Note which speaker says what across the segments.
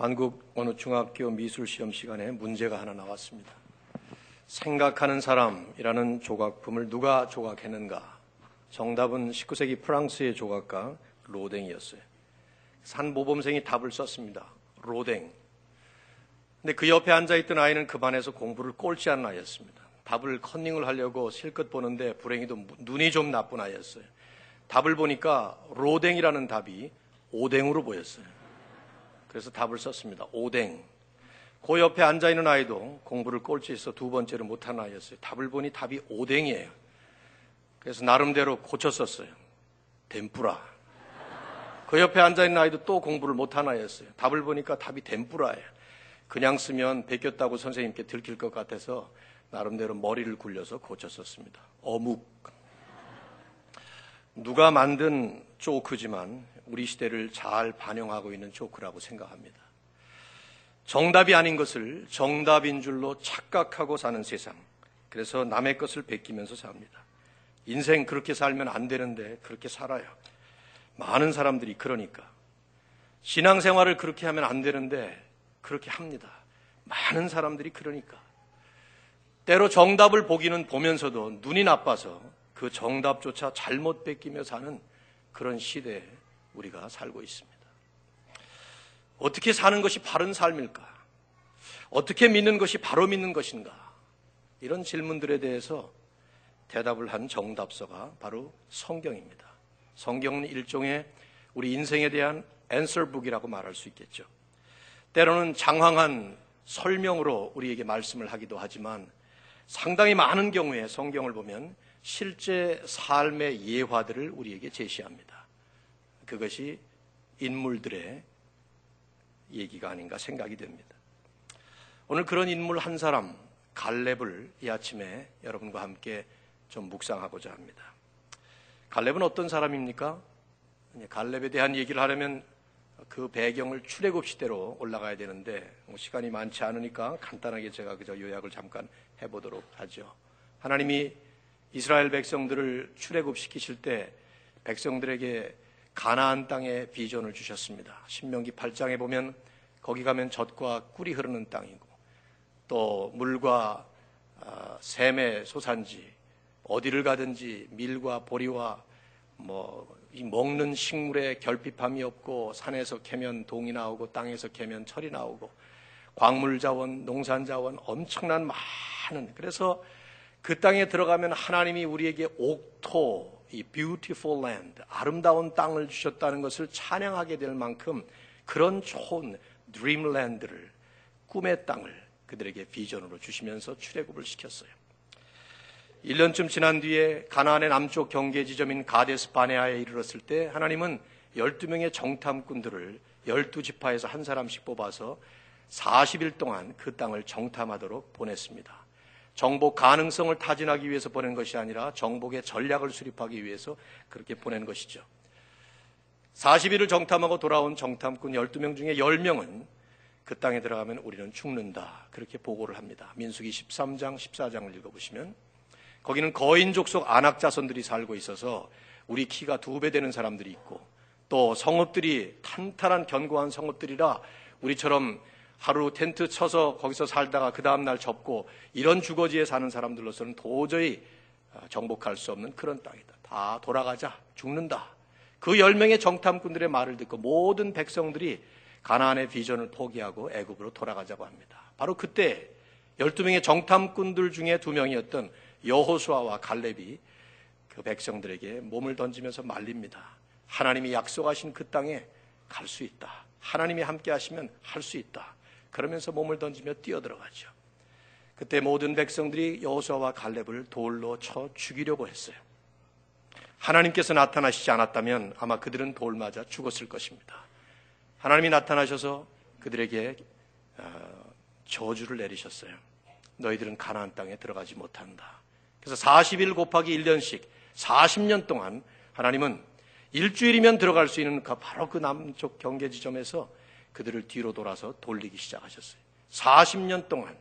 Speaker 1: 한국 어느 중학교 미술 시험 시간에 문제가 하나 나왔습니다. 생각하는 사람이라는 조각품을 누가 조각했는가? 정답은 19세기 프랑스의 조각가 로댕이었어요. 산 모범생이 답을 썼습니다. 로댕. 근데 그 옆에 앉아있던 아이는 그 반에서 공부를 꼴찌 하는 아이였습니다. 답을 컨닝을 하려고 실컷 보는데 불행히도 눈이 좀 나쁜 아이였어요. 답을 보니까 로댕이라는 답이 오댕으로 보였어요. 그래서 답을 썼습니다. 오댕. 그 옆에 앉아있는 아이도 공부를 꼴찌해서 두 번째로 못한 아이였어요. 답을 보니 답이 오댕이에요. 그래서 나름대로 고쳤었어요. 덴뿌라. 그 옆에 앉아있는 아이도 또 공부를 못한 아이였어요. 답을 보니까 답이 덴뿌라예요. 그냥 쓰면 베꼈다고 선생님께 들킬 것 같아서 나름대로 머리를 굴려서 고쳤었습니다. 어묵. 누가 만든 조크지만 우리 시대를 잘 반영하고 있는 조크라고 생각합니다. 정답이 아닌 것을 정답인 줄로 착각하고 사는 세상. 그래서 남의 것을 베끼면서 삽니다. 인생 그렇게 살면 안 되는데 그렇게 살아요. 많은 사람들이 그러니까. 신앙생활을 그렇게 하면 안 되는데 그렇게 합니다. 많은 사람들이 그러니까. 때로 정답을 보기는 보면서도 눈이 나빠서 그 정답조차 잘못 뺏기며 사는 그런 시대에 우리가 살고 있습니다. 어떻게 사는 것이 바른 삶일까? 어떻게 믿는 것이 바로 믿는 것인가? 이런 질문들에 대해서 대답을 한 정답서가 바로 성경입니다. 성경은 일종의 우리 인생에 대한 앤서북이라고 말할 수 있겠죠. 때로는 장황한 설명으로 우리에게 말씀을 하기도 하지만 상당히 많은 경우에 성경을 보면 실제 삶의 예화들을 우리에게 제시합니다. 그것이 인물들의 얘기가 아닌가 생각이 됩니다. 오늘 그런 인물 한 사람, 갈렙을 이 아침에 여러분과 함께 좀 묵상하고자 합니다. 갈렙은 어떤 사람입니까? 갈렙에 대한 얘기를 하려면 그 배경을 출애굽 시대로 올라가야 되는데 뭐 시간이 많지 않으니까 간단하게 제가 그저 요약을 잠깐 해보도록 하죠. 하나님이 이스라엘 백성들을 출애굽 시키실 때 백성들에게 가나안 땅의 비전을 주셨습니다. 신명기 8장에 보면 거기 가면 젖과 꿀이 흐르는 땅이고 또 물과 아, 샘의 소산지 어디를 가든지 밀과 보리와 뭐 먹는 식물에 결핍함이 없고 산에서 캐면 동이 나오고 땅에서 캐면 철이 나오고 광물 자원, 농산 자원 엄청난 많은 그래서 그 땅에 들어가면 하나님이 우리에게 옥토, 이 beautiful land, 아름다운 땅을 주셨다는 것을 찬양하게 될 만큼 그런 좋은 드림랜드를 꿈의 땅을 그들에게 비전으로 주시면서 출애굽을 시켰어요. 1년쯤 지난 뒤에 가나안의 남쪽 경계 지점인 가데스 바네아에 이르렀을 때 하나님은 12명의 정탐꾼들을 12지파에서 한 사람씩 뽑아서 40일 동안 그 땅을 정탐하도록 보냈습니다. 정복 가능성을 타진하기 위해서 보낸 것이 아니라 정복의 전략을 수립하기 위해서 그렇게 보낸 것이죠. 40일을 정탐하고 돌아온 정탐꾼 12명 중에 10명은 그 땅에 들어가면 우리는 죽는다. 그렇게 보고를 합니다. 민수기 13장, 14장을 읽어보시면 거기는 거인족 속 안악자손들이 살고 있어서 우리 키가 두 배 되는 사람들이 있고 또 성읍들이 탄탄한 견고한 성읍들이라 우리처럼 하루 텐트 쳐서 거기서 살다가 그 다음날 접고 이런 주거지에 사는 사람들로서는 도저히 어, 정복할 수 없는 그런 땅이다. 다 돌아가자. 죽는다. 그 열명의 정탐꾼들의 말을 듣고 모든 백성들이 가나안의 비전을 포기하고 애굽으로 돌아가자고 합니다. 바로 그때 12명의 정탐꾼들 중에 두 명이었던 여호수아와 갈렙이 그 백성들에게 몸을 던지면서 말립니다. 하나님이 약속하신 그 땅에 갈 수 있다. 하나님이 함께 하시면 할 수 있다. 그러면서 몸을 던지며 뛰어들어가죠. 그때 모든 백성들이 여호수아와 갈렙을 돌로 쳐 죽이려고 했어요. 하나님께서 나타나시지 않았다면 아마 그들은 돌 맞아 죽었을 것입니다. 하나님이 나타나셔서 그들에게 어, 저주를 내리셨어요. 너희들은 가나안 땅에 들어가지 못한다. 그래서 40일 곱하기 1년씩 40년 동안 하나님은 일주일이면 들어갈 수 있는 그 바로 그 남쪽 경계 지점에서 그들을 뒤로 돌아서 돌리기 시작하셨어요. 40년 동안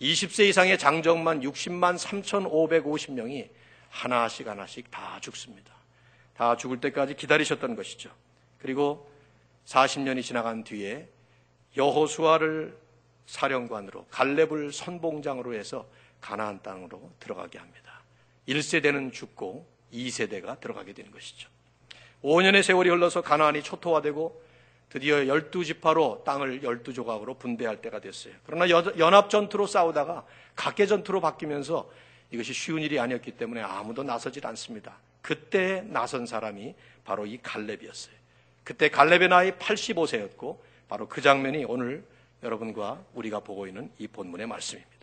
Speaker 1: 20세 이상의 장정만 60만 3,550명이 하나씩 하나씩 다 죽습니다. 다 죽을 때까지 기다리셨던 것이죠. 그리고 40년이 지나간 뒤에 여호수아를 사령관으로 갈렙을 선봉장으로 해서 가나안 땅으로 들어가게 합니다. 1세대는 죽고 2세대가 들어가게 되는 것이죠. 5년의 세월이 흘러서 가나안이 초토화되고 드디어 12지파로 땅을 12조각으로 분배할 때가 됐어요. 그러나 연합 전투로 싸우다가 각계 전투로 바뀌면서 이것이 쉬운 일이 아니었기 때문에 아무도 나서질 않습니다. 그때 나선 사람이 바로 이 갈렙이었어요. 그때 갈렙의 나이 85세였고 바로 그 장면이 오늘 여러분과 우리가 보고 있는 이 본문의 말씀입니다.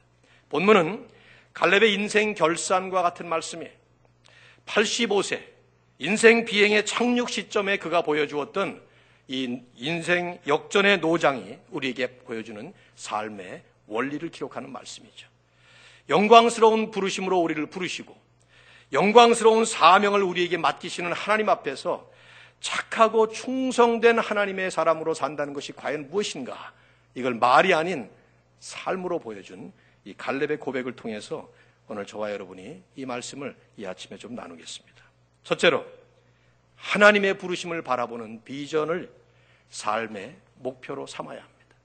Speaker 1: 본문은 갈렙의 인생 결산과 같은 말씀이에요. 85세 인생 비행의 착륙 시점에 그가 보여주었던 이 인생 역전의 노장이 우리에게 보여주는 삶의 원리를 기록하는 말씀이죠. 영광스러운 부르심으로 우리를 부르시고 영광스러운 사명을 우리에게 맡기시는 하나님 앞에서 착하고 충성된 하나님의 사람으로 산다는 것이 과연 무엇인가? 이걸 말이 아닌 삶으로 보여준 이 갈렙의 고백을 통해서 오늘 저와 여러분이 이 말씀을 이 아침에 좀 나누겠습니다. 첫째로 하나님의 부르심을 바라보는 비전을 삶의 목표로 삼아야 합니다.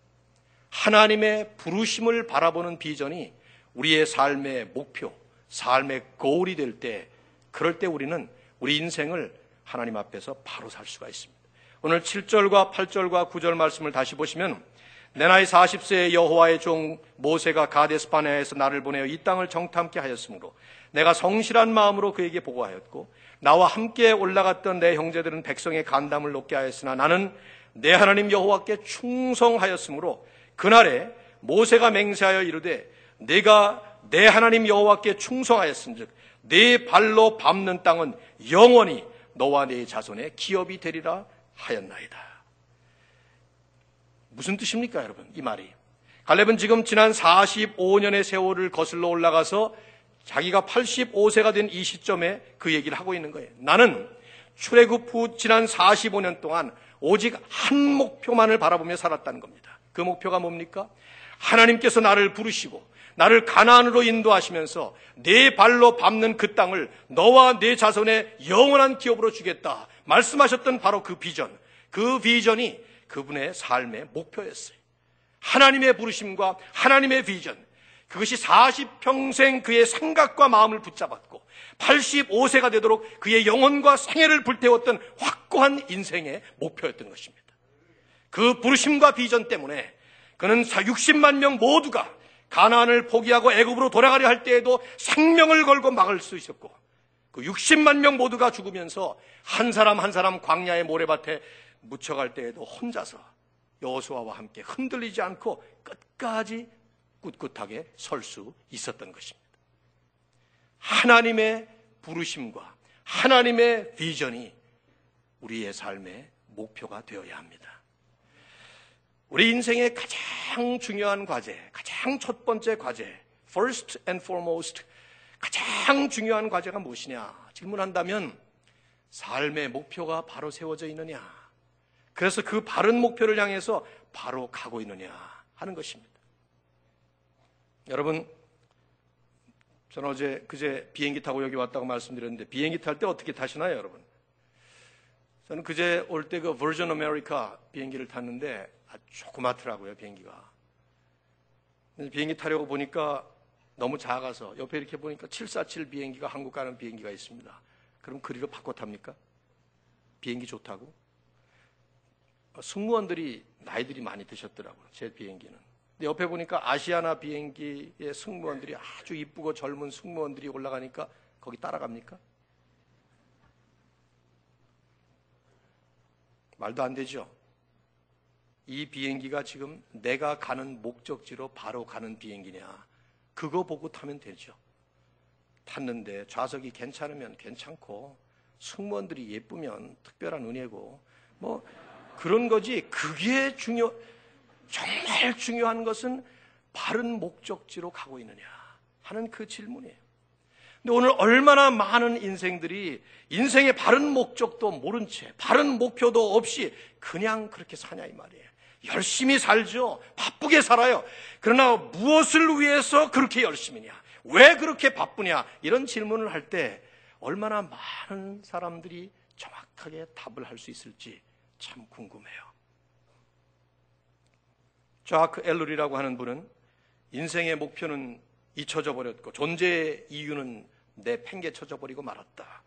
Speaker 1: 하나님의 부르심을 바라보는 비전이 우리의 삶의 목표, 삶의 거울이 될 때, 그럴 때 우리는 우리 인생을 하나님 앞에서 바로 살 수가 있습니다. 오늘 7절과 8절과 9절 말씀을 다시 보시면 내 나이 40세의 여호와의 종 모세가 가데스 바네에서 나를 보내어 이 땅을 정탐케 하였으므로 내가 성실한 마음으로 그에게 보고하였고 나와 함께 올라갔던 내 형제들은 백성의 간담을 높게 하였으나 나는 내 하나님 여호와께 충성하였으므로 그날에 모세가 맹세하여 이르되 내가 내 하나님 여호와께 충성하였은즉 내 발로 밟는 땅은 영원히 너와 내 자손의 기업이 되리라 하였나이다. 무슨 뜻입니까, 여러분? 이 말이. 갈렙은 지금 지난 45년의 세월을 거슬러 올라가서 자기가 85세가 된 이 시점에 그 얘기를 하고 있는 거예요. 나는 출애굽 후 지난 45년 동안 오직 한 목표만을 바라보며 살았다는 겁니다. 그 목표가 뭡니까? 하나님께서 나를 부르시고 나를 가나안으로 인도하시면서 내 발로 밟는 그 땅을 너와 내 자손의 영원한 기업으로 주겠다. 말씀하셨던 바로 그 비전. 그 비전이 그분의 삶의 목표였어요. 하나님의 부르심과 하나님의 비전. 그것이 40평생 그의 생각과 마음을 붙잡았고 85세가 되도록 그의 영혼과 생애를 불태웠던 확고한 인생의 목표였던 것입니다. 그 부르심과 비전 때문에 그는 60만 명 모두가 가나안을 포기하고 애굽으로 돌아가려 할 때에도 생명을 걸고 막을 수 있었고 그 60만 명 모두가 죽으면서 한 사람 한 사람 광야의 모래밭에 묻혀갈 때에도 혼자서 여호수아와 함께 흔들리지 않고 끝까지 꿋꿋하게 설 수 있었던 것입니다. 하나님의 부르심과 하나님의 비전이 우리의 삶의 목표가 되어야 합니다. 우리 인생의 가장 중요한 과제, 가장 첫 번째 과제, first and foremost, 가장 중요한 과제가 무엇이냐? 질문한다면 삶의 목표가 바로 세워져 있느냐? 그래서 그 바른 목표를 향해서 바로 가고 있느냐 하는 것입니다. 여러분, 저는 어제 그제 비행기 타고 여기 왔다고 말씀드렸는데 비행기 탈 때 어떻게 타시나요, 여러분? 저는 그제 올 때 그 Virgin America 비행기를 탔는데 아주 조그맣더라고요, 비행기가. 비행기 타려고 보니까 너무 작아서 옆에 이렇게 보니까 747 비행기가 한국 가는 비행기가 있습니다. 그럼 그리로 바꿔 탑니까? 비행기 좋다고? 승무원들이 나이들이 많이 드셨더라고요, 제 비행기는. 옆에 보니까 아시아나 비행기의 승무원들이 아주 이쁘고 젊은 승무원들이 올라가니까 거기 따라갑니까? 말도 안 되죠. 이 비행기가 지금 내가 가는 목적지로 바로 가는 비행기냐. 그거 보고 타면 되죠. 탔는데 좌석이 괜찮으면 괜찮고 승무원들이 예쁘면 특별한 은혜고 뭐 그런 거지 그게 중요 정말 중요한 것은 바른 목적지로 가고 있느냐 하는 그 질문이에요. 근데 오늘 얼마나 많은 인생들이 인생의 바른 목적도 모른 채 바른 목표도 없이 그냥 그렇게 사냐 이 말이에요. 열심히 살죠. 바쁘게 살아요. 그러나 무엇을 위해서 그렇게 열심히냐? 왜 그렇게 바쁘냐? 이런 질문을 할 때 얼마나 많은 사람들이 정확하게 답을 할 수 있을지 참 궁금해요. 자크 엘룰이라고 하는 분은 인생의 목표는 잊혀져 버렸고 존재의 이유는 내 팽개쳐져 버리고 말았다.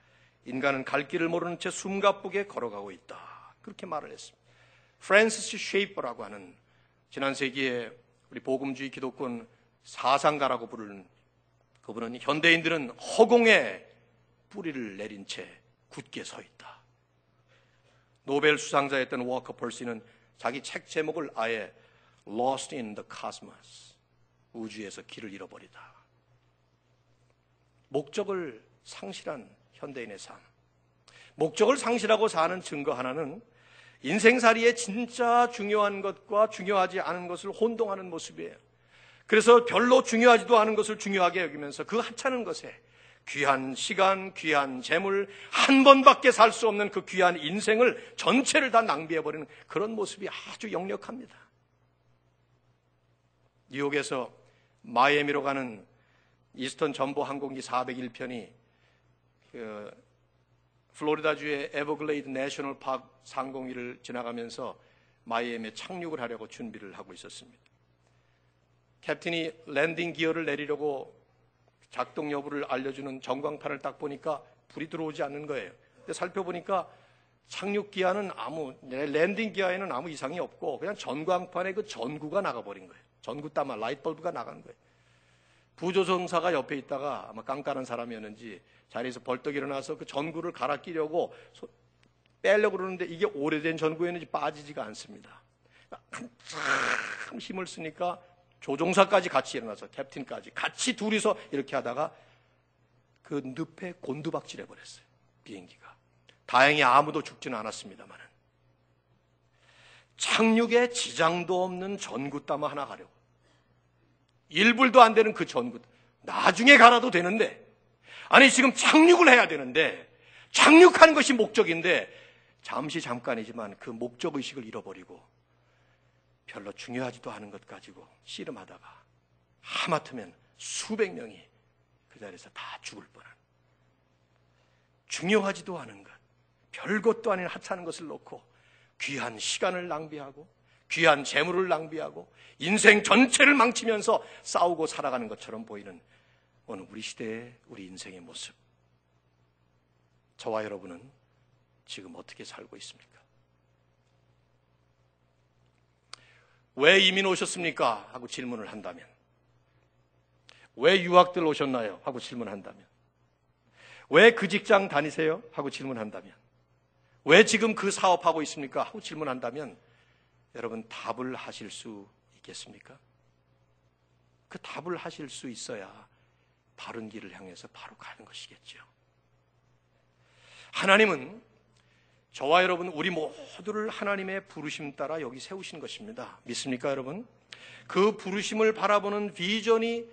Speaker 1: 인간은 갈 길을 모르는 채 숨가쁘게 걸어가고 있다. 그렇게 말을 했습니다. 프랜시스 쉐이퍼라고 하는 지난 세기에 우리 복음주의 기독교 사상가라고 부르는 그분은 현대인들은 허공에 뿌리를 내린 채 굳게 서 있다. 노벨 수상자였던 워커 퍼시는 자기 책 제목을 아예 Lost in the Cosmos 우주에서 길을 잃어버리다. 목적을 상실한 현대인의 삶. 목적을 상실하고 사는 증거 하나는 인생살이에 진짜 중요한 것과 중요하지 않은 것을 혼동하는 모습이에요. 그래서 별로 중요하지도 않은 것을 중요하게 여기면서 그 하찮은 것에 귀한 시간, 귀한 재물, 한 번밖에 살 수 없는 그 귀한 인생을 전체를 다 낭비해버리는 그런 모습이 아주 역력합니다. 뉴욕에서 마이애미로 가는 이스턴 점보 항공기 401편이 그 플로리다주의 에버글레이드 National Park 상공을 지나가면서 마이애미에 착륙을 하려고 준비를 하고 있었습니다. captain이 landing gear를 내리려고 작동 여부를 알려주는 전광판을 딱 보니까 불이 들어오지 않는 거예요. 근데 살펴보니까 착륙 기어는 아무 landing gear에는 아무 이상이 없고 그냥 전광판에 그 전구가 나가버린 거예요. 전구 다마 light bulb가 나가는 거예요. 부조종사가 옆에 있다가 아마 깡깡한 사람이었는지 자리에서 벌떡 일어나서 그 전구를 갈아 끼려고 빼려고 그러는데 이게 오래된 전구였는지 빠지지가 않습니다. 한참 힘을 쓰니까 조종사까지 같이 일어나서 캡틴까지 같이 둘이서 이렇게 하다가 그 늪에 곤두박질해 버렸어요. 비행기가. 다행히 아무도 죽지는 않았습니다만은. 착륙에 지장도 없는 전구땀 하나 가려고. 1불도 안 되는 그 전구. 나중에 갈아도 되는데. 아니, 지금 착륙을 해야 되는데. 착륙하는 것이 목적인데. 잠시 잠깐이지만 그 목적의식을 잃어버리고 별로 중요하지도 않은 것 가지고 씨름하다가 하마터면 수백 명이 그 자리에서 다 죽을 뻔한 중요하지도 않은 것, 별것도 아닌 하찮은 것을 놓고 귀한 시간을 낭비하고 귀한 재물을 낭비하고 인생 전체를 망치면서 싸우고 살아가는 것처럼 보이는 오늘 우리 시대의 우리 인생의 모습. 저와 여러분은 지금 어떻게 살고 있습니까? 왜 이민 오셨습니까? 하고 질문을 한다면 왜 유학들 오셨나요? 하고 질문한다면 왜 그 직장 다니세요? 하고 질문한다면 왜 지금 그 사업하고 있습니까? 하고 질문한다면 여러분 답을 하실 수 있겠습니까? 그 답을 하실 수 있어야 바른 길을 향해서 바로 가는 것이겠죠. 하나님은 저와 여러분, 우리 모두를 하나님의 부르심 따라 여기 세우신 것입니다. 믿습니까, 여러분? 그 부르심을 바라보는 비전이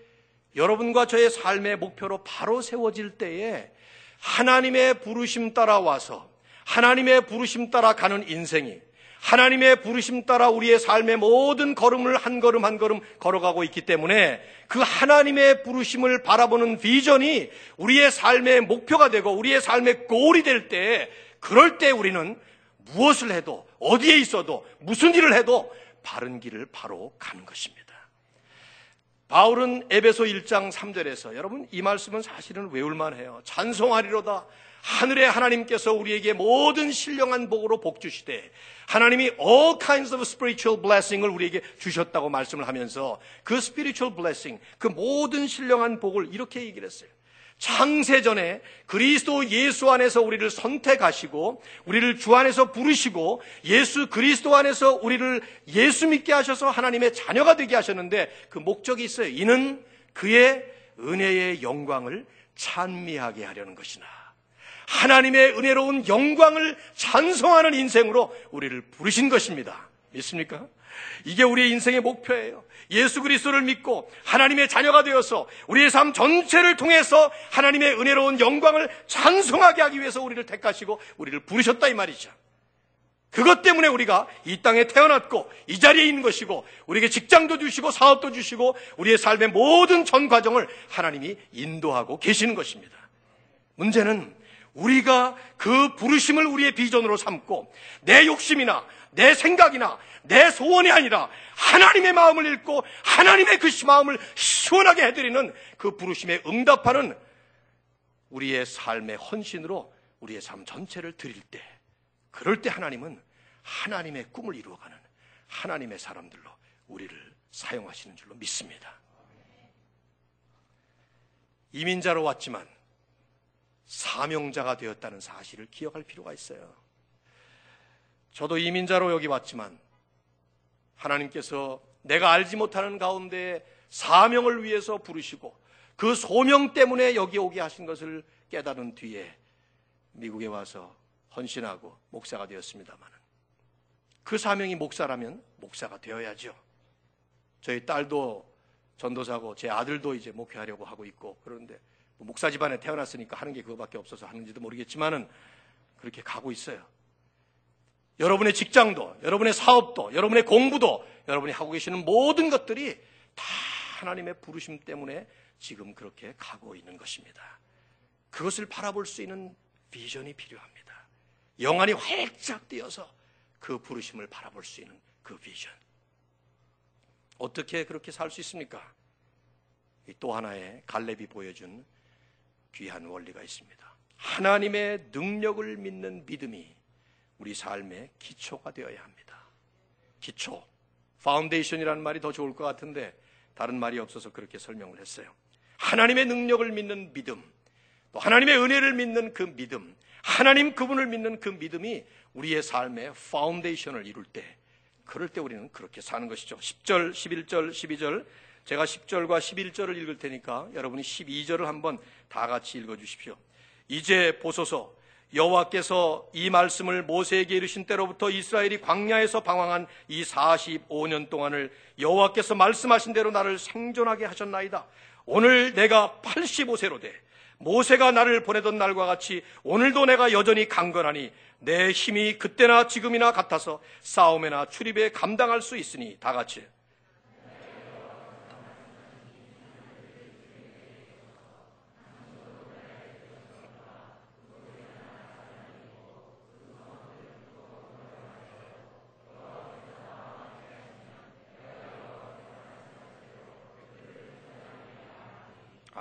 Speaker 1: 여러분과 저의 삶의 목표로 바로 세워질 때에 하나님의 부르심 따라 와서 하나님의 부르심 따라 가는 인생이 하나님의 부르심 따라 우리의 삶의 모든 걸음을 한 걸음 한 걸음 걸어가고 있기 때문에 그 하나님의 부르심을 바라보는 비전이 우리의 삶의 목표가 되고 우리의 삶의 골이 될 때 그럴 때 우리는 무엇을 해도 어디에 있어도 무슨 일을 해도 바른 길을 바로 가는 것입니다. 바울은 에베소 1장 3절에서 여러분 이 말씀은 사실은 외울만 해요. 찬송하리로다. 하늘의 하나님께서 우리에게 모든 신령한 복으로 복 주시되 하나님이 all kinds of spiritual blessing을 우리에게 주셨다고 말씀을 하면서 그 spiritual blessing 그 모든 신령한 복을 이렇게 얘기를 했어요. 창세전에 그리스도 예수 안에서 우리를 선택하시고 우리를 주 안에서 부르시고 예수 그리스도 안에서 우리를 예수 믿게 하셔서 하나님의 자녀가 되게 하셨는데 그 목적이 있어요. 이는 그의 은혜의 영광을 찬미하게 하려는 것이나 하나님의 은혜로운 영광을 찬송하는 인생으로 우리를 부르신 것입니다. 믿습니까? 이게 우리의 인생의 목표예요. 예수 그리스도를 믿고 하나님의 자녀가 되어서 우리의 삶 전체를 통해서 하나님의 은혜로운 영광을 찬송하게 하기 위해서 우리를 택하시고 우리를 부르셨다 이 말이죠. 그것 때문에 우리가 이 땅에 태어났고 이 자리에 있는 것이고 우리에게 직장도 주시고 사업도 주시고 우리의 삶의 모든 전 과정을 하나님이 인도하고 계시는 것입니다. 문제는 우리가 그 부르심을 우리의 비전으로 삼고 내 욕심이나 내 생각이나 내 소원이 아니라 하나님의 마음을 읽고 하나님의 그 마음을 시원하게 해드리는 그 부르심에 응답하는 우리의 삶의 헌신으로 우리의 삶 전체를 드릴 때 그럴 때 하나님은 하나님의 꿈을 이루어가는 하나님의 사람들로 우리를 사용하시는 줄로 믿습니다. 이민자로 왔지만 사명자가 되었다는 사실을 기억할 필요가 있어요. 저도 이민자로 여기 왔지만 하나님께서 내가 알지 못하는 가운데 사명을 위해서 부르시고 그 소명 때문에 여기 오게 하신 것을 깨달은 뒤에 미국에 와서 헌신하고 목사가 되었습니다만 그 사명이 목사라면 목사가 되어야죠. 저희 딸도 전도사고 제 아들도 이제 목회하려고 하고 있고 그런데 뭐 목사 집안에 태어났으니까 하는 게 그거밖에 없어서 하는지도 모르겠지만은 그렇게 가고 있어요. 여러분의 직장도, 여러분의 사업도, 여러분의 공부도, 여러분이 하고 계시는 모든 것들이 다 하나님의 부르심 때문에 지금 그렇게 가고 있는 것입니다. 그것을 바라볼 수 있는 비전이 필요합니다. 영안이 활짝 뛰어서 그 부르심을 바라볼 수 있는 그 비전. 어떻게 그렇게 살 수 있습니까? 또 하나의 갈렙이 보여준 귀한 원리가 있습니다. 하나님의 능력을 믿는 믿음이 우리 삶의 기초가 되어야 합니다. 기초. foundation이라는 말이 더 좋을 것 같은데 다른 말이 없어서 그렇게 설명을 했어요. 하나님의 능력을 믿는 믿음, 또 하나님의 은혜를 믿는 그 믿음, 하나님 그분을 믿는 그 믿음이 우리의 삶의 foundation을 이룰 때, 그럴 때 우리는 그렇게 사는 것이죠. 10절, 11절, 12절, 제가 10절과 11절을 읽을 테니까 여러분이 12절을 한번 다 같이 읽어 주십시오. 이제 보소서 여호와께서 이 말씀을 모세에게 이르신 때로부터 이스라엘이 광야에서 방황한 이 45년 동안을 여호와께서 말씀하신 대로 나를 생존하게 하셨나이다. 오늘 내가 85세로 돼 모세가 나를 보내던 날과 같이 오늘도 내가 여전히 강건하니 내 힘이 그때나 지금이나 같아서 싸움에나 출입에 감당할 수 있으니 다 같이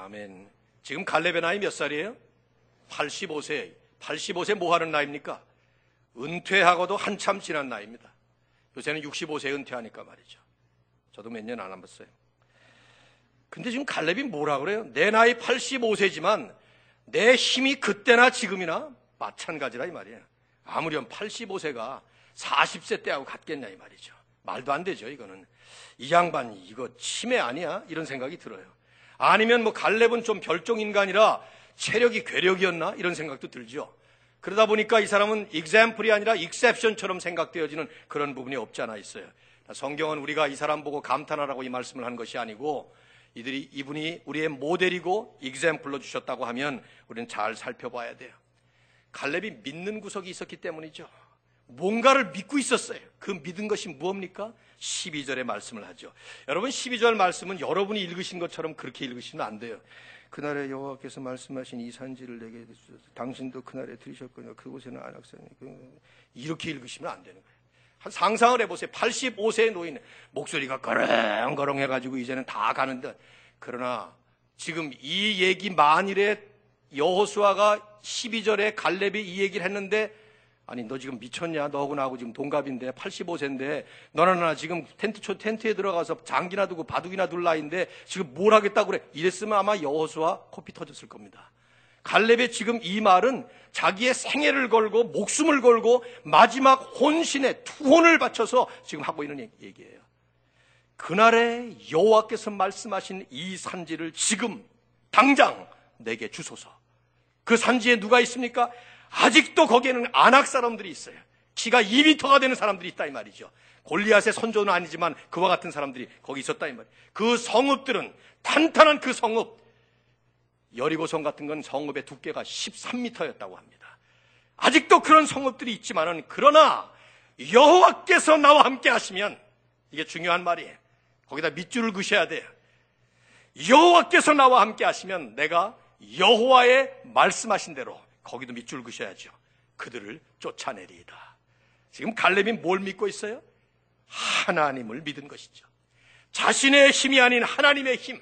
Speaker 1: 아멘. 지금 갈렙의 나이 몇 살이에요? 85세. 85세 뭐 하는 나이입니까? 은퇴하고도 한참 지난 나이입니다. 요새는 65세 은퇴하니까 말이죠. 저도 몇 년 안 해봤어요. 근데 지금 갈렙이 뭐라 그래요? 내 나이 85세지만 내 힘이 그때나 지금이나 마찬가지라 이 말이에요. 아무렴 85세가 40세 때하고 같겠냐 이 말이죠. 말도 안 되죠, 이거는. 이 양반 이거 치매 아니야? 이런 생각이 들어요. 아니면 뭐 갈렙은 좀 별종 인간이라 체력이 괴력이었나 이런 생각도 들죠. 그러다 보니까 이 사람은 example이 아니라 exception처럼 생각되어지는 그런 부분이 없지 않아 있어요. 성경은 우리가 이 사람 보고 감탄하라고 이 말씀을 한 것이 아니고 이들이 이분이 우리의 모델이고 example로 주셨다고 하면 우리는 잘 살펴봐야 돼요. 갈렙이 믿는 구석이 있었기 때문이죠. 뭔가를 믿고 있었어요. 그 믿은 것이 무엇입니까? 12절의 말씀을 하죠. 여러분 12절 말씀은 여러분이 읽으신 것처럼 그렇게 읽으시면 안 돼요. 그날에 여호와께서 말씀하신 이 산지를 내게 주셔서 당신도 그날에 들으셨거든요. 그곳에는 안악산이 그 이렇게 읽으시면 안 되는 거예요. 한 상상을 해보세요. 85세의 노인 목소리가 거렁거렁 해가지고 이제는 다 가는데 그러나 지금 이 얘기 만일에 여호수아가 12절에 갈렙이 이 얘기를 했는데 아니 너 지금 미쳤냐? 너하고 나하고 지금 동갑인데 85세인데 너나 나 지금 텐트 초 텐트에 들어가서 장기나 두고 바둑이나 둘 나이인데 지금 뭘 하겠다고 그래? 이랬으면 아마 여호수아 코피 터졌을 겁니다. 갈렙의 지금 이 말은 자기의 생애를 걸고 목숨을 걸고 마지막 혼신에 투혼을 바쳐서 지금 하고 있는 얘기예요. 그날에 여호와께서 말씀하신 이 산지를 지금 당장 내게 주소서. 그 산지에 누가 있습니까? 아직도 거기에는 안악 사람들이 있어요. 키가 2미터가 되는 사람들이 있다 이 말이죠. 골리앗의 선조는 아니지만 그와 같은 사람들이 거기 있었다 이 말이에요. 그 성읍들은 탄탄한 그 성읍 여리고성 같은 건 성읍의 두께가 13미터였다고 합니다. 아직도 그런 성읍들이 있지만은 그러나 여호와께서 나와 함께 하시면 이게 중요한 말이에요. 거기다 밑줄을 그셔야 돼요. 여호와께서 나와 함께 하시면 내가 여호와의 말씀하신 대로 거기도 밑줄 그셔야죠. 그들을 쫓아내리이다. 지금 갈렙이 뭘 믿고 있어요? 하나님을 믿은 것이죠. 자신의 힘이 아닌 하나님의 힘,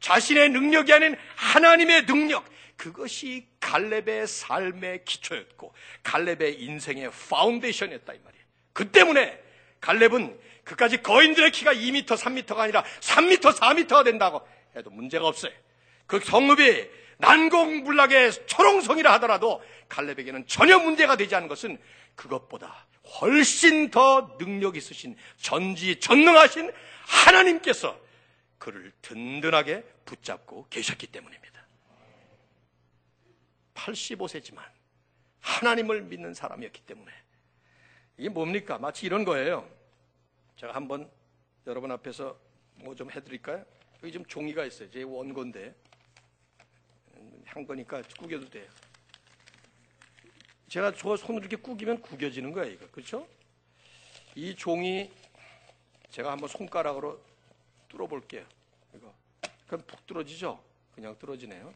Speaker 1: 자신의 능력이 아닌 하나님의 능력, 그것이 갈렙의 삶의 기초였고 갈렙의 인생의 파운데이션이었다 이 말이에요. 그 때문에 갈렙은 그까지 거인들의 키가 2m, 3m가 아니라 3m, 4m가 된다고 해도 문제가 없어요. 그 성읍이 난공불락의 초롱성이라 하더라도 갈렙에게는 전혀 문제가 되지 않은 것은 그것보다 훨씬 더 능력 있으신 전지 전능하신 하나님께서 그를 든든하게 붙잡고 계셨기 때문입니다. 85세지만 하나님을 믿는 사람이었기 때문에 이게 뭡니까? 마치 이런 거예요. 제가 한번 여러분 앞에서 뭐 좀 해드릴까요? 여기 좀 종이가 있어요. 제 원고인데 한 거니까 구겨도 돼요. 제가 저 손을 이렇게 구기면 구겨지는 거예요, 이거. 그렇죠? 이 종이 제가 한번 손가락으로 뚫어 볼게요. 이거. 그럼 푹 뚫어지죠? 그냥 뚫어지네요.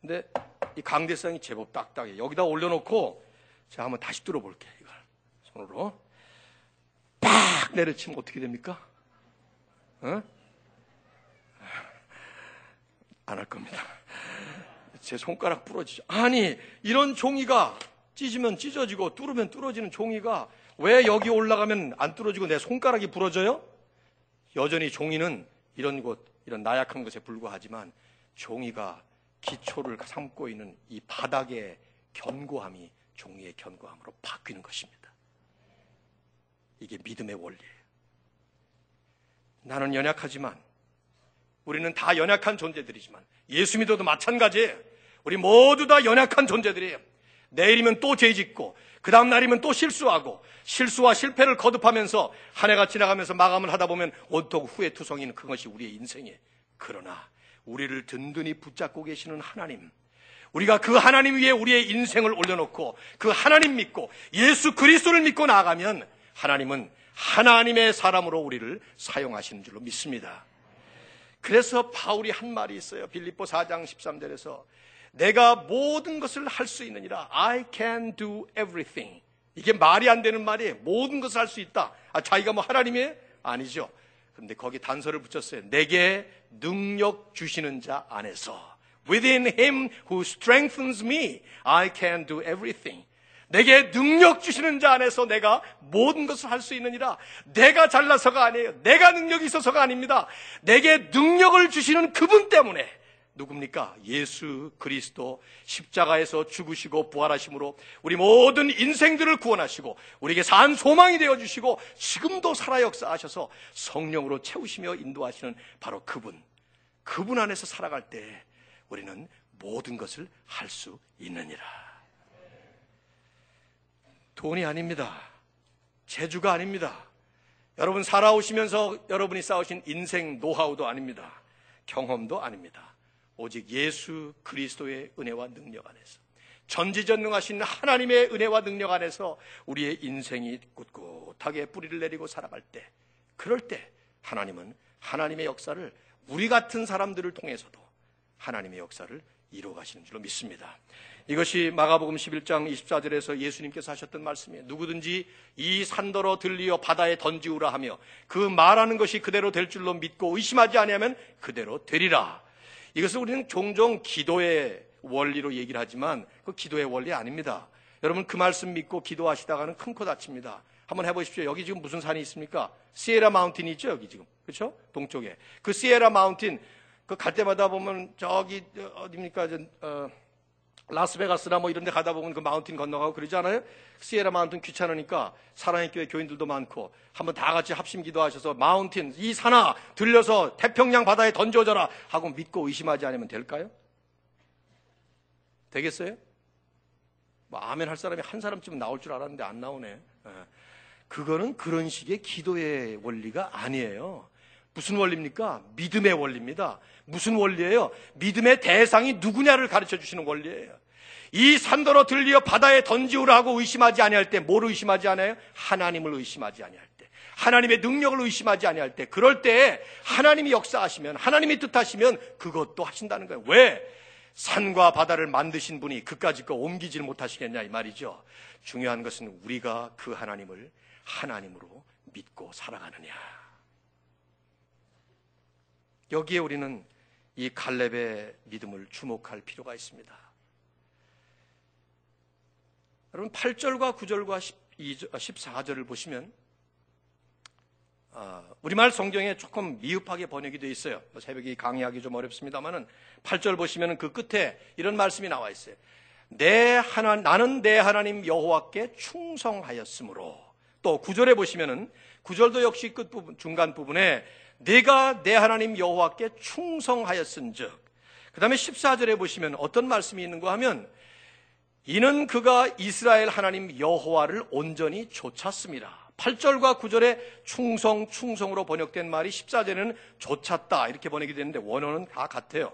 Speaker 1: 근데 이 강대성이 제법 딱딱해. 여기다 올려놓고 제가 한번 다시 뚫어 볼게요, 이걸. 손으로. 팍 내려치면 어떻게 됩니까? 어? 안할 겁니다. 제 손가락 부러지죠. 아니, 이런 종이가 찢으면 찢어지고 뚫으면 뚫어지는 종이가 왜 여기 올라가면 안 뚫어지고 내 손가락이 부러져요? 여전히 종이는 이런 곳, 이런 나약한 것에 불과하지만 종이가 기초를 삼고 있는 이 바닥의 견고함이 종이의 견고함으로 바뀌는 것입니다. 이게 믿음의 원리예요. 나는 연약하지만 우리는 다 연약한 존재들이지만 예수 믿어도 마찬가지예요. 우리 모두 다 연약한 존재들이에요. 내일이면 또 죄 짓고 그 다음 날이면 또 실수하고 실수와 실패를 거듭하면서 한 해가 지나가면서 마감을 하다 보면 온통 후회투성이는 그것이 우리의 인생이에요. 그러나 우리를 든든히 붙잡고 계시는 하나님 우리가 그 하나님 위에 우리의 인생을 올려놓고 그 하나님 믿고 예수 그리스도를 믿고 나아가면 하나님은 하나님의 사람으로 우리를 사용하시는 줄로 믿습니다. 그래서 바울이 한 말이 있어요. 빌립보 4장 13절에서 내가 모든 것을 할 수 있느니라. I can do everything. 이게 말이 안 되는 말이에요. 모든 것을 할 수 있다. 아, 자기가 뭐 하나님이에요? 아니죠. 근데 거기 단서를 붙였어요. 내게 능력 주시는 자 안에서. Within him who strengthens me, I can do everything. 내게 능력 주시는 자 안에서 내가 모든 것을 할 수 있느니라. 내가 잘나서가 아니에요. 내가 능력이 있어서가 아닙니다. 내게 능력을 주시는 그분 때문에 누굽니까? 예수 그리스도 십자가에서 죽으시고 부활하심으로 우리 모든 인생들을 구원하시고 우리에게 산 소망이 되어 주시고 지금도 살아 역사하셔서 성령으로 채우시며 인도하시는 바로 그분. 그분 안에서 살아갈 때 우리는 모든 것을 할 수 있느니라. 돈이 아닙니다. 재주가 아닙니다. 여러분 살아오시면서 여러분이 쌓으신 인생 노하우도 아닙니다. 경험도 아닙니다. 오직 예수 그리스도의 은혜와 능력 안에서 전지전능하신 하나님의 은혜와 능력 안에서 우리의 인생이 꿋꿋하게 뿌리를 내리고 살아갈 때 그럴 때 하나님은 하나님의 역사를 우리 같은 사람들을 통해서도 하나님의 역사를 이루어 가시는 줄로 믿습니다. 이것이 마가복음 11장 24절에서 예수님께서 하셨던 말씀이에요. 누구든지 이 산더러 들리어 바다에 던지우라 하며 그 말하는 것이 그대로 될 줄로 믿고 의심하지 아니하면 그대로 되리라. 이것을 우리는 종종 기도의 원리로 얘기를 하지만 그 기도의 원리 아닙니다. 여러분 그 말씀 믿고 기도하시다가는 큰 코 다칩니다. 한번 해보십시오. 여기 지금 무슨 산이 있습니까? 시에라 마운틴이 있죠, 여기 지금. 그렇죠? 동쪽에. 그 시에라 마운틴, 그 갈 때마다 보면 저기? 저, 어, 라스베가스나 뭐 이런 데 가다 보면 그 마운틴 건너가고 그러지 않아요? 시에라 마운틴 귀찮으니까 사랑의 교회 교인들도 많고 한번 다 같이 합심 기도하셔서 마운틴 이 산아 들려서 태평양 바다에 던져져라 하고 믿고 의심하지 않으면 될까요? 되겠어요? 뭐 아멘 할 사람이 한 사람쯤 나올 줄 알았는데 안 나오네. 예. 그거는 그런 식의 기도의 원리가 아니에요. 무슨 원리입니까? 믿음의 원리입니다. 무슨 원리예요? 믿음의 대상이 누구냐를 가르쳐 주시는 원리예요. 이 산더러 들리어 바다에 던지우라 하고 의심하지 아니할 때 뭐를 의심하지 않아요? 하나님을 의심하지 아니할 때. 하나님의 능력을 의심하지 아니할 때. 그럴 때 하나님이 역사하시면 하나님이 뜻하시면 그것도 하신다는 거예요. 왜? 산과 바다를 만드신 분이 그까짓 거 옮기질 못하시겠냐 이 말이죠. 중요한 것은 우리가 그 하나님을 하나님으로 믿고 살아가느냐. 여기에 우리는 이 갈렙의 믿음을 주목할 필요가 있습니다. 여러분 8절과 9절과 14절을 보시면 어, 우리말 성경에 조금 미흡하게 번역이 되어 있어요. 뭐 새벽에 강의하기 좀 어렵습니다만은 8절 보시면 그 끝에 이런 말씀이 나와 있어요. 내 하나 나는 내 하나님 여호와께 충성하였으므로 또 9절에 보시면은 9절도 역시 끝 부분 중간 부분에 내가 내 하나님 여호와께 충성하였은즉 그 다음에 14절에 보시면 어떤 말씀이 있는가 하면 이는 그가 이스라엘 하나님 여호와를 온전히 좇았습니다. 8절과 9절에 충성, 충성으로 번역된 말이 14절에는 좇았다 이렇게 번역이 되는데 원어는 다 같아요.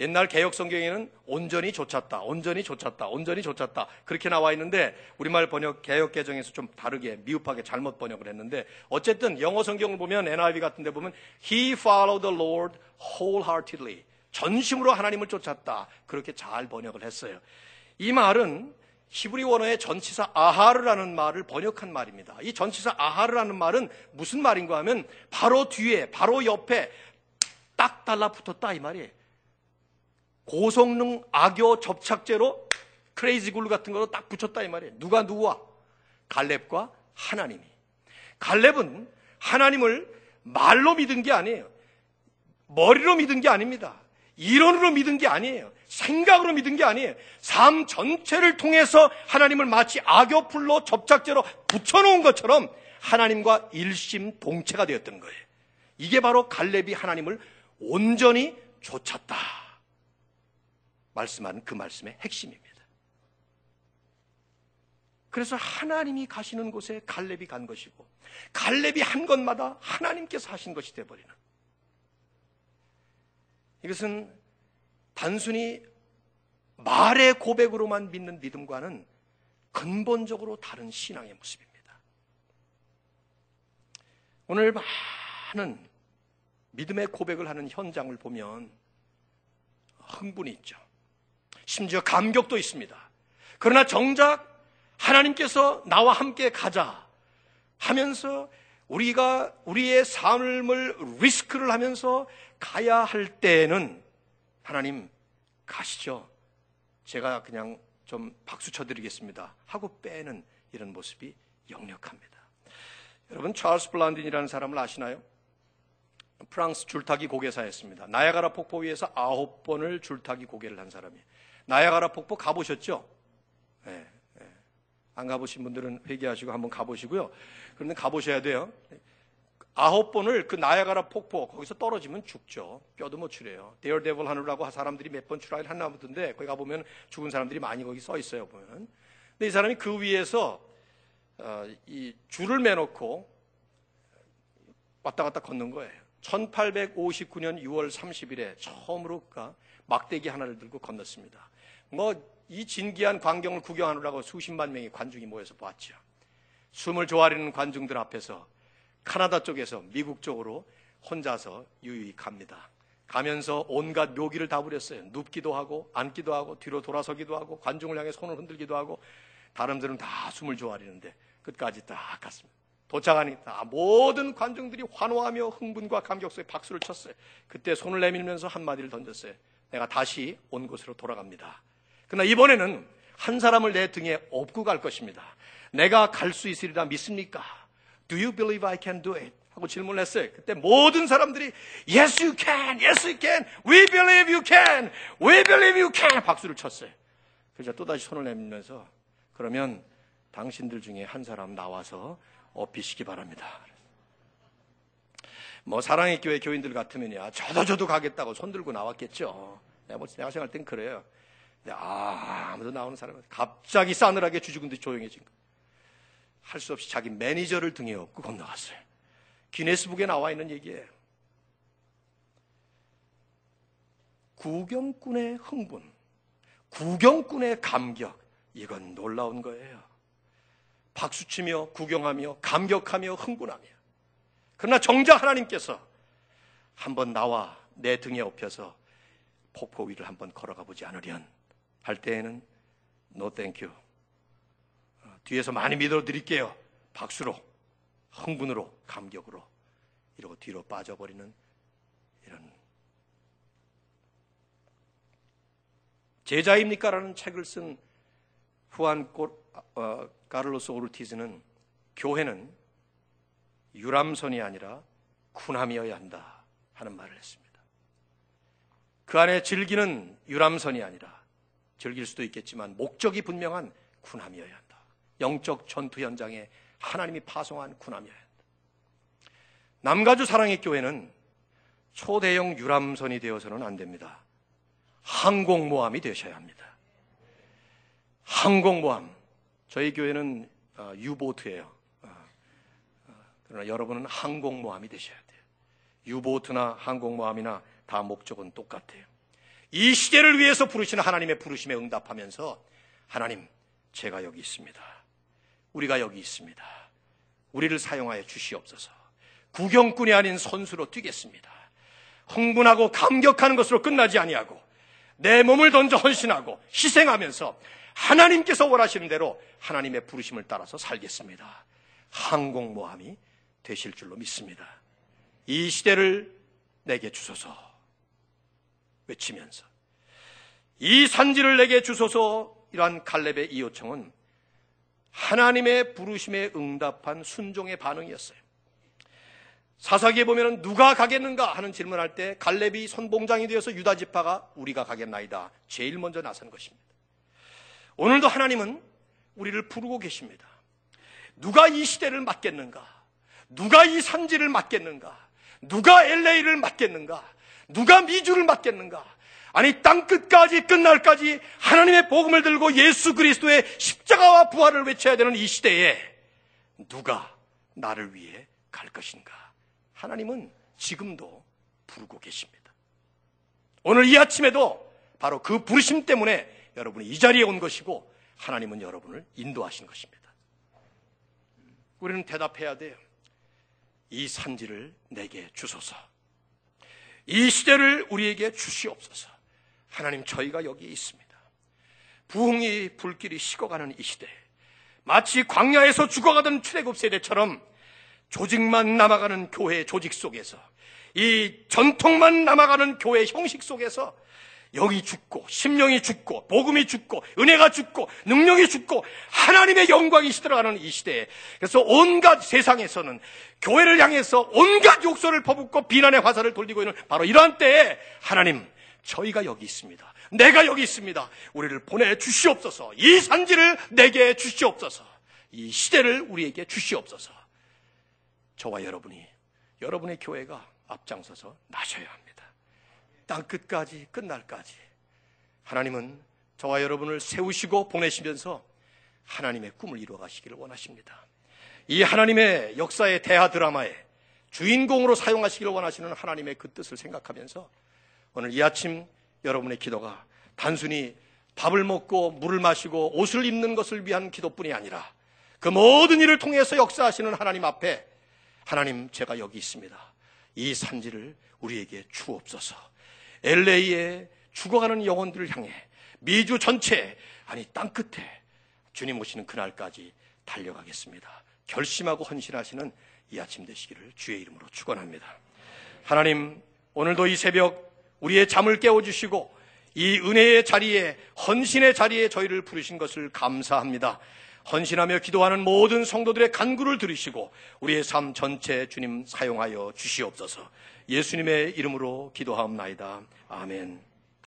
Speaker 1: 옛날 개혁 성경에는 온전히 좇았다, 온전히 좇았다, 온전히 좇았다 그렇게 나와 있는데 우리말 번역 개혁 개정에서 좀 다르게 미흡하게 잘못 번역을 했는데 어쨌든 영어 성경을 보면 NIV 같은 데 보면 He followed the Lord wholeheartedly 전심으로 하나님을 쫓았다 그렇게 잘 번역을 했어요. 이 말은 히브리 원어의 전치사 아하르라는 말을 번역한 말입니다. 이 전치사 아하르라는 말은 무슨 말인가 하면 바로 뒤에, 바로 옆에 딱 달라붙었다 이 말이에요. 고성능 악교 접착제로 크레이지 글루 같은 거로 딱 붙였다 이 말이에요. 누가 누구와? 갈렙과 하나님이. 갈렙은 하나님을 말로 믿은 게 아니에요. 머리로 믿은 게 아닙니다. 이론으로 믿은 게 아니에요. 생각으로 믿은 게 아니에요. 삶 전체를 통해서 하나님을 마치 악교풀로 접착제로 붙여놓은 것처럼 하나님과 일심 동체가 되었던 거예요. 이게 바로 갈렙이 하나님을 온전히 쫓았다. 말씀한 그 말씀의 핵심입니다. 그래서 하나님이 가시는 곳에 갈렙이 간 것이고 갈렙이 한 것마다 하나님께서 하신 것이 되어버리는 이것은 단순히 말의 고백으로만 믿는 믿음과는 근본적으로 다른 신앙의 모습입니다. 오늘 많은 믿음의 고백을 하는 현장을 보면 흥분이 있죠. 심지어 감격도 있습니다. 그러나 정작 하나님께서 나와 함께 가자 하면서 우리가 우리의 삶을 리스크를 하면서 가야 할 때에는 하나님 가시죠. 제가 그냥 좀 박수 쳐드리겠습니다. 하고 빼는 이런 모습이 역력합니다. 여러분 찰스 블란딘이라는 사람을 아시나요? 프랑스 줄타기 고개사였습니다. 나야가라 폭포 위에서 아홉 번을 줄타기 고개를 한 사람이에요. 나야가라 폭포 가보셨죠? 네, 네. 안 가보신 분들은 회개하시고 한번 가보시고요. 그런데 가보셔야 돼요. 아홉 번을 그 나야가라 폭포 거기서 떨어지면 죽죠. 뼈도 못 추려요. 데어데블 하늘라고 사람들이 몇 번 추락을 했나 보던데 거기 가보면 죽은 사람들이 많이 거기 써 있어요. 보면. 근데 이 사람이 그 위에서 어, 이 줄을 매놓고 왔다 갔다 걷는 거예요. 1859년 6월 30일에 처음으로 그 막대기 하나를 들고 건넜습니다. 뭐 이 진기한 광경을 구경하느라고 수십만 명의 관중이 모여서 봤죠. 숨을 조아리는 관중들 앞에서 카나다 쪽에서 미국 쪽으로 혼자서 유유히 갑니다. 가면서 온갖 묘기를 다 부렸어요. 눕기도 하고 앉기도 하고 뒤로 돌아서기도 하고 관중을 향해 손을 흔들기도 하고 다른들은 다 숨을 조아리는데 끝까지 딱 갔습니다. 도착하니까 모든 관중들이 환호하며 흥분과 감격 속에 박수를 쳤어요. 그때 손을 내밀면서 한마디를 던졌어요. 내가 다시 온 곳으로 돌아갑니다. 그러나 이번에는 한 사람을 내 등에 업고 갈 것입니다. 내가 갈 수 있으리라 믿습니까? Do you believe I can do it? 하고 질문을 했어요. 그때 모든 사람들이 Yes, you can. Yes, you can. We believe you can. We believe you can. 박수를 쳤어요. 그래서 또다시 손을 내밀면서 그러면 당신들 중에 한 사람 나와서 업히시기 바랍니다. 뭐 사랑의 교회 교인들 같으면야 저도 저도 가겠다고 손 들고 나왔겠죠. 뭐 내가 생각할 땐 그래요. 근데 아, 아무도 나오는 사람은 갑자기 싸늘하게 듯 조용해진 거. 할수 없이 자기 매니저를 등에 업고 건너갔어요. 기네스북에 나와 있는 얘기예요. 구경꾼의 흥분, 구경꾼의 감격, 이건 놀라운 거예요. 박수치며 구경하며 감격하며 흥분하며. 그러나 정작 하나님께서 한번 나와 내 등에 업혀서 폭포 위를 한번 걸어가 보지 않으련 할 때에는 no thank you. 어, 뒤에서 많이 믿어 드릴게요. 박수로, 흥분으로, 감격으로 이러고 뒤로 빠져버리는 이런 제자입니까 라는 책을 쓴 후안 어, 카를로스 오르티즈는 교회는 유람선이 아니라 군함이어야 한다 하는 말을 했습니다. 그 안에 즐기는 유람선이 아니라 즐길 수도 있겠지만 목적이 분명한 군함이어야 한다. 영적 전투 현장에 하나님이 파송한 군함이어야 한다. 남가주 사랑의 교회는 초대형 유람선이 되어서는 안 됩니다. 항공모함이 되셔야 합니다. 항공모함. 저희 교회는 어, 유보트예요. 어, 어, 그러나 여러분은 항공모함이 되셔야 돼요. 유보트나 항공모함이나 다 목적은 똑같아요. 이 시대를 위해서 부르시는 하나님의 부르심에 응답하면서 하나님, 제가 여기 있습니다. 우리가 여기 있습니다. 우리를 사용하여 주시옵소서. 구경꾼이 아닌 선수로 뛰겠습니다. 흥분하고 감격하는 것으로 끝나지 아니하고 내 몸을 던져 헌신하고 희생하면서 하나님께서 원하시는 대로 하나님의 부르심을 따라서 살겠습니다. 항공모함이 되실 줄로 믿습니다. 이 시대를 내게 주소서 외치면서 이 산지를 내게 주소서 이러한 갈렙의 이 요청은 하나님의 부르심에 응답한 순종의 반응이었어요. 사사기에 보면 누가 가겠는가 하는 질문할 때 갈렙이 선봉장이 되어서 유다 지파가 우리가 가겠나이다. 제일 먼저 나선 것입니다. 오늘도 하나님은 우리를 부르고 계십니다. 누가 이 시대를 맡겠는가? 누가 이 산지를 맡겠는가? 누가 LA를 맡겠는가? 누가 미주를 맡겠는가? 아니 땅 끝까지 끝날까지 하나님의 복음을 들고 예수 그리스도의 십자가와 부활을 외쳐야 되는 이 시대에 누가 나를 위해 갈 것인가? 하나님은 지금도 부르고 계십니다. 오늘 이 아침에도 바로 그 부르심 때문에 여러분이 이 자리에 온 것이고 하나님은 여러분을 인도하신 것입니다. 우리는 대답해야 돼요. 이 산지를 내게 주소서. 이 시대를 우리에게 주시옵소서. 하나님 저희가 여기 있습니다. 부흥이 불길이 식어가는 이 시대. 마치 광야에서 죽어가던 출애굽 세대처럼 조직만 남아가는 교회 조직 속에서 이 전통만 남아가는 교회 형식 속에서 영이 죽고 심령이 죽고 복음이 죽고 은혜가 죽고 능력이 죽고 하나님의 영광이 시들어가는 이 시대에 그래서 온갖 세상에서는 교회를 향해서 온갖 욕설을 퍼붓고 비난의 화살을 돌리고 있는 바로 이러한 때에 하나님 저희가 여기 있습니다. 내가 여기 있습니다. 우리를 보내 주시옵소서. 이 산지를 내게 주시옵소서. 이 시대를 우리에게 주시옵소서. 저와 여러분이 여러분의 교회가 앞장서서 나셔야 합니다. 땅 끝까지 끝날까지 하나님은 저와 여러분을 세우시고 보내시면서 하나님의 꿈을 이루어 가시기를 원하십니다. 이 하나님의 역사의 대하 드라마에 주인공으로 사용하시기를 원하시는 하나님의 그 뜻을 생각하면서 오늘 이 아침 여러분의 기도가 단순히 밥을 먹고 물을 마시고 옷을 입는 것을 위한 기도뿐이 아니라 그 모든 일을 통해서 역사하시는 하나님 앞에 하나님 제가 여기 있습니다. 이 산지를 우리에게 주옵소서. LA에 죽어가는 영혼들을 향해 미주 전체 아니 땅 끝에 주님 오시는 그날까지 달려가겠습니다. 결심하고 헌신하시는 이 아침 되시기를 주의 이름으로 축원합니다. 하나님 오늘도 이 새벽 우리의 잠을 깨워 주시고 이 은혜의 자리에 헌신의 자리에 저희를 부르신 것을 감사합니다. 헌신하며 기도하는 모든 성도들의 간구를 들으시고 우리의 삶 전체 주님 사용하여 주시옵소서. 예수님의 이름으로 기도하옵나이다. 아멘.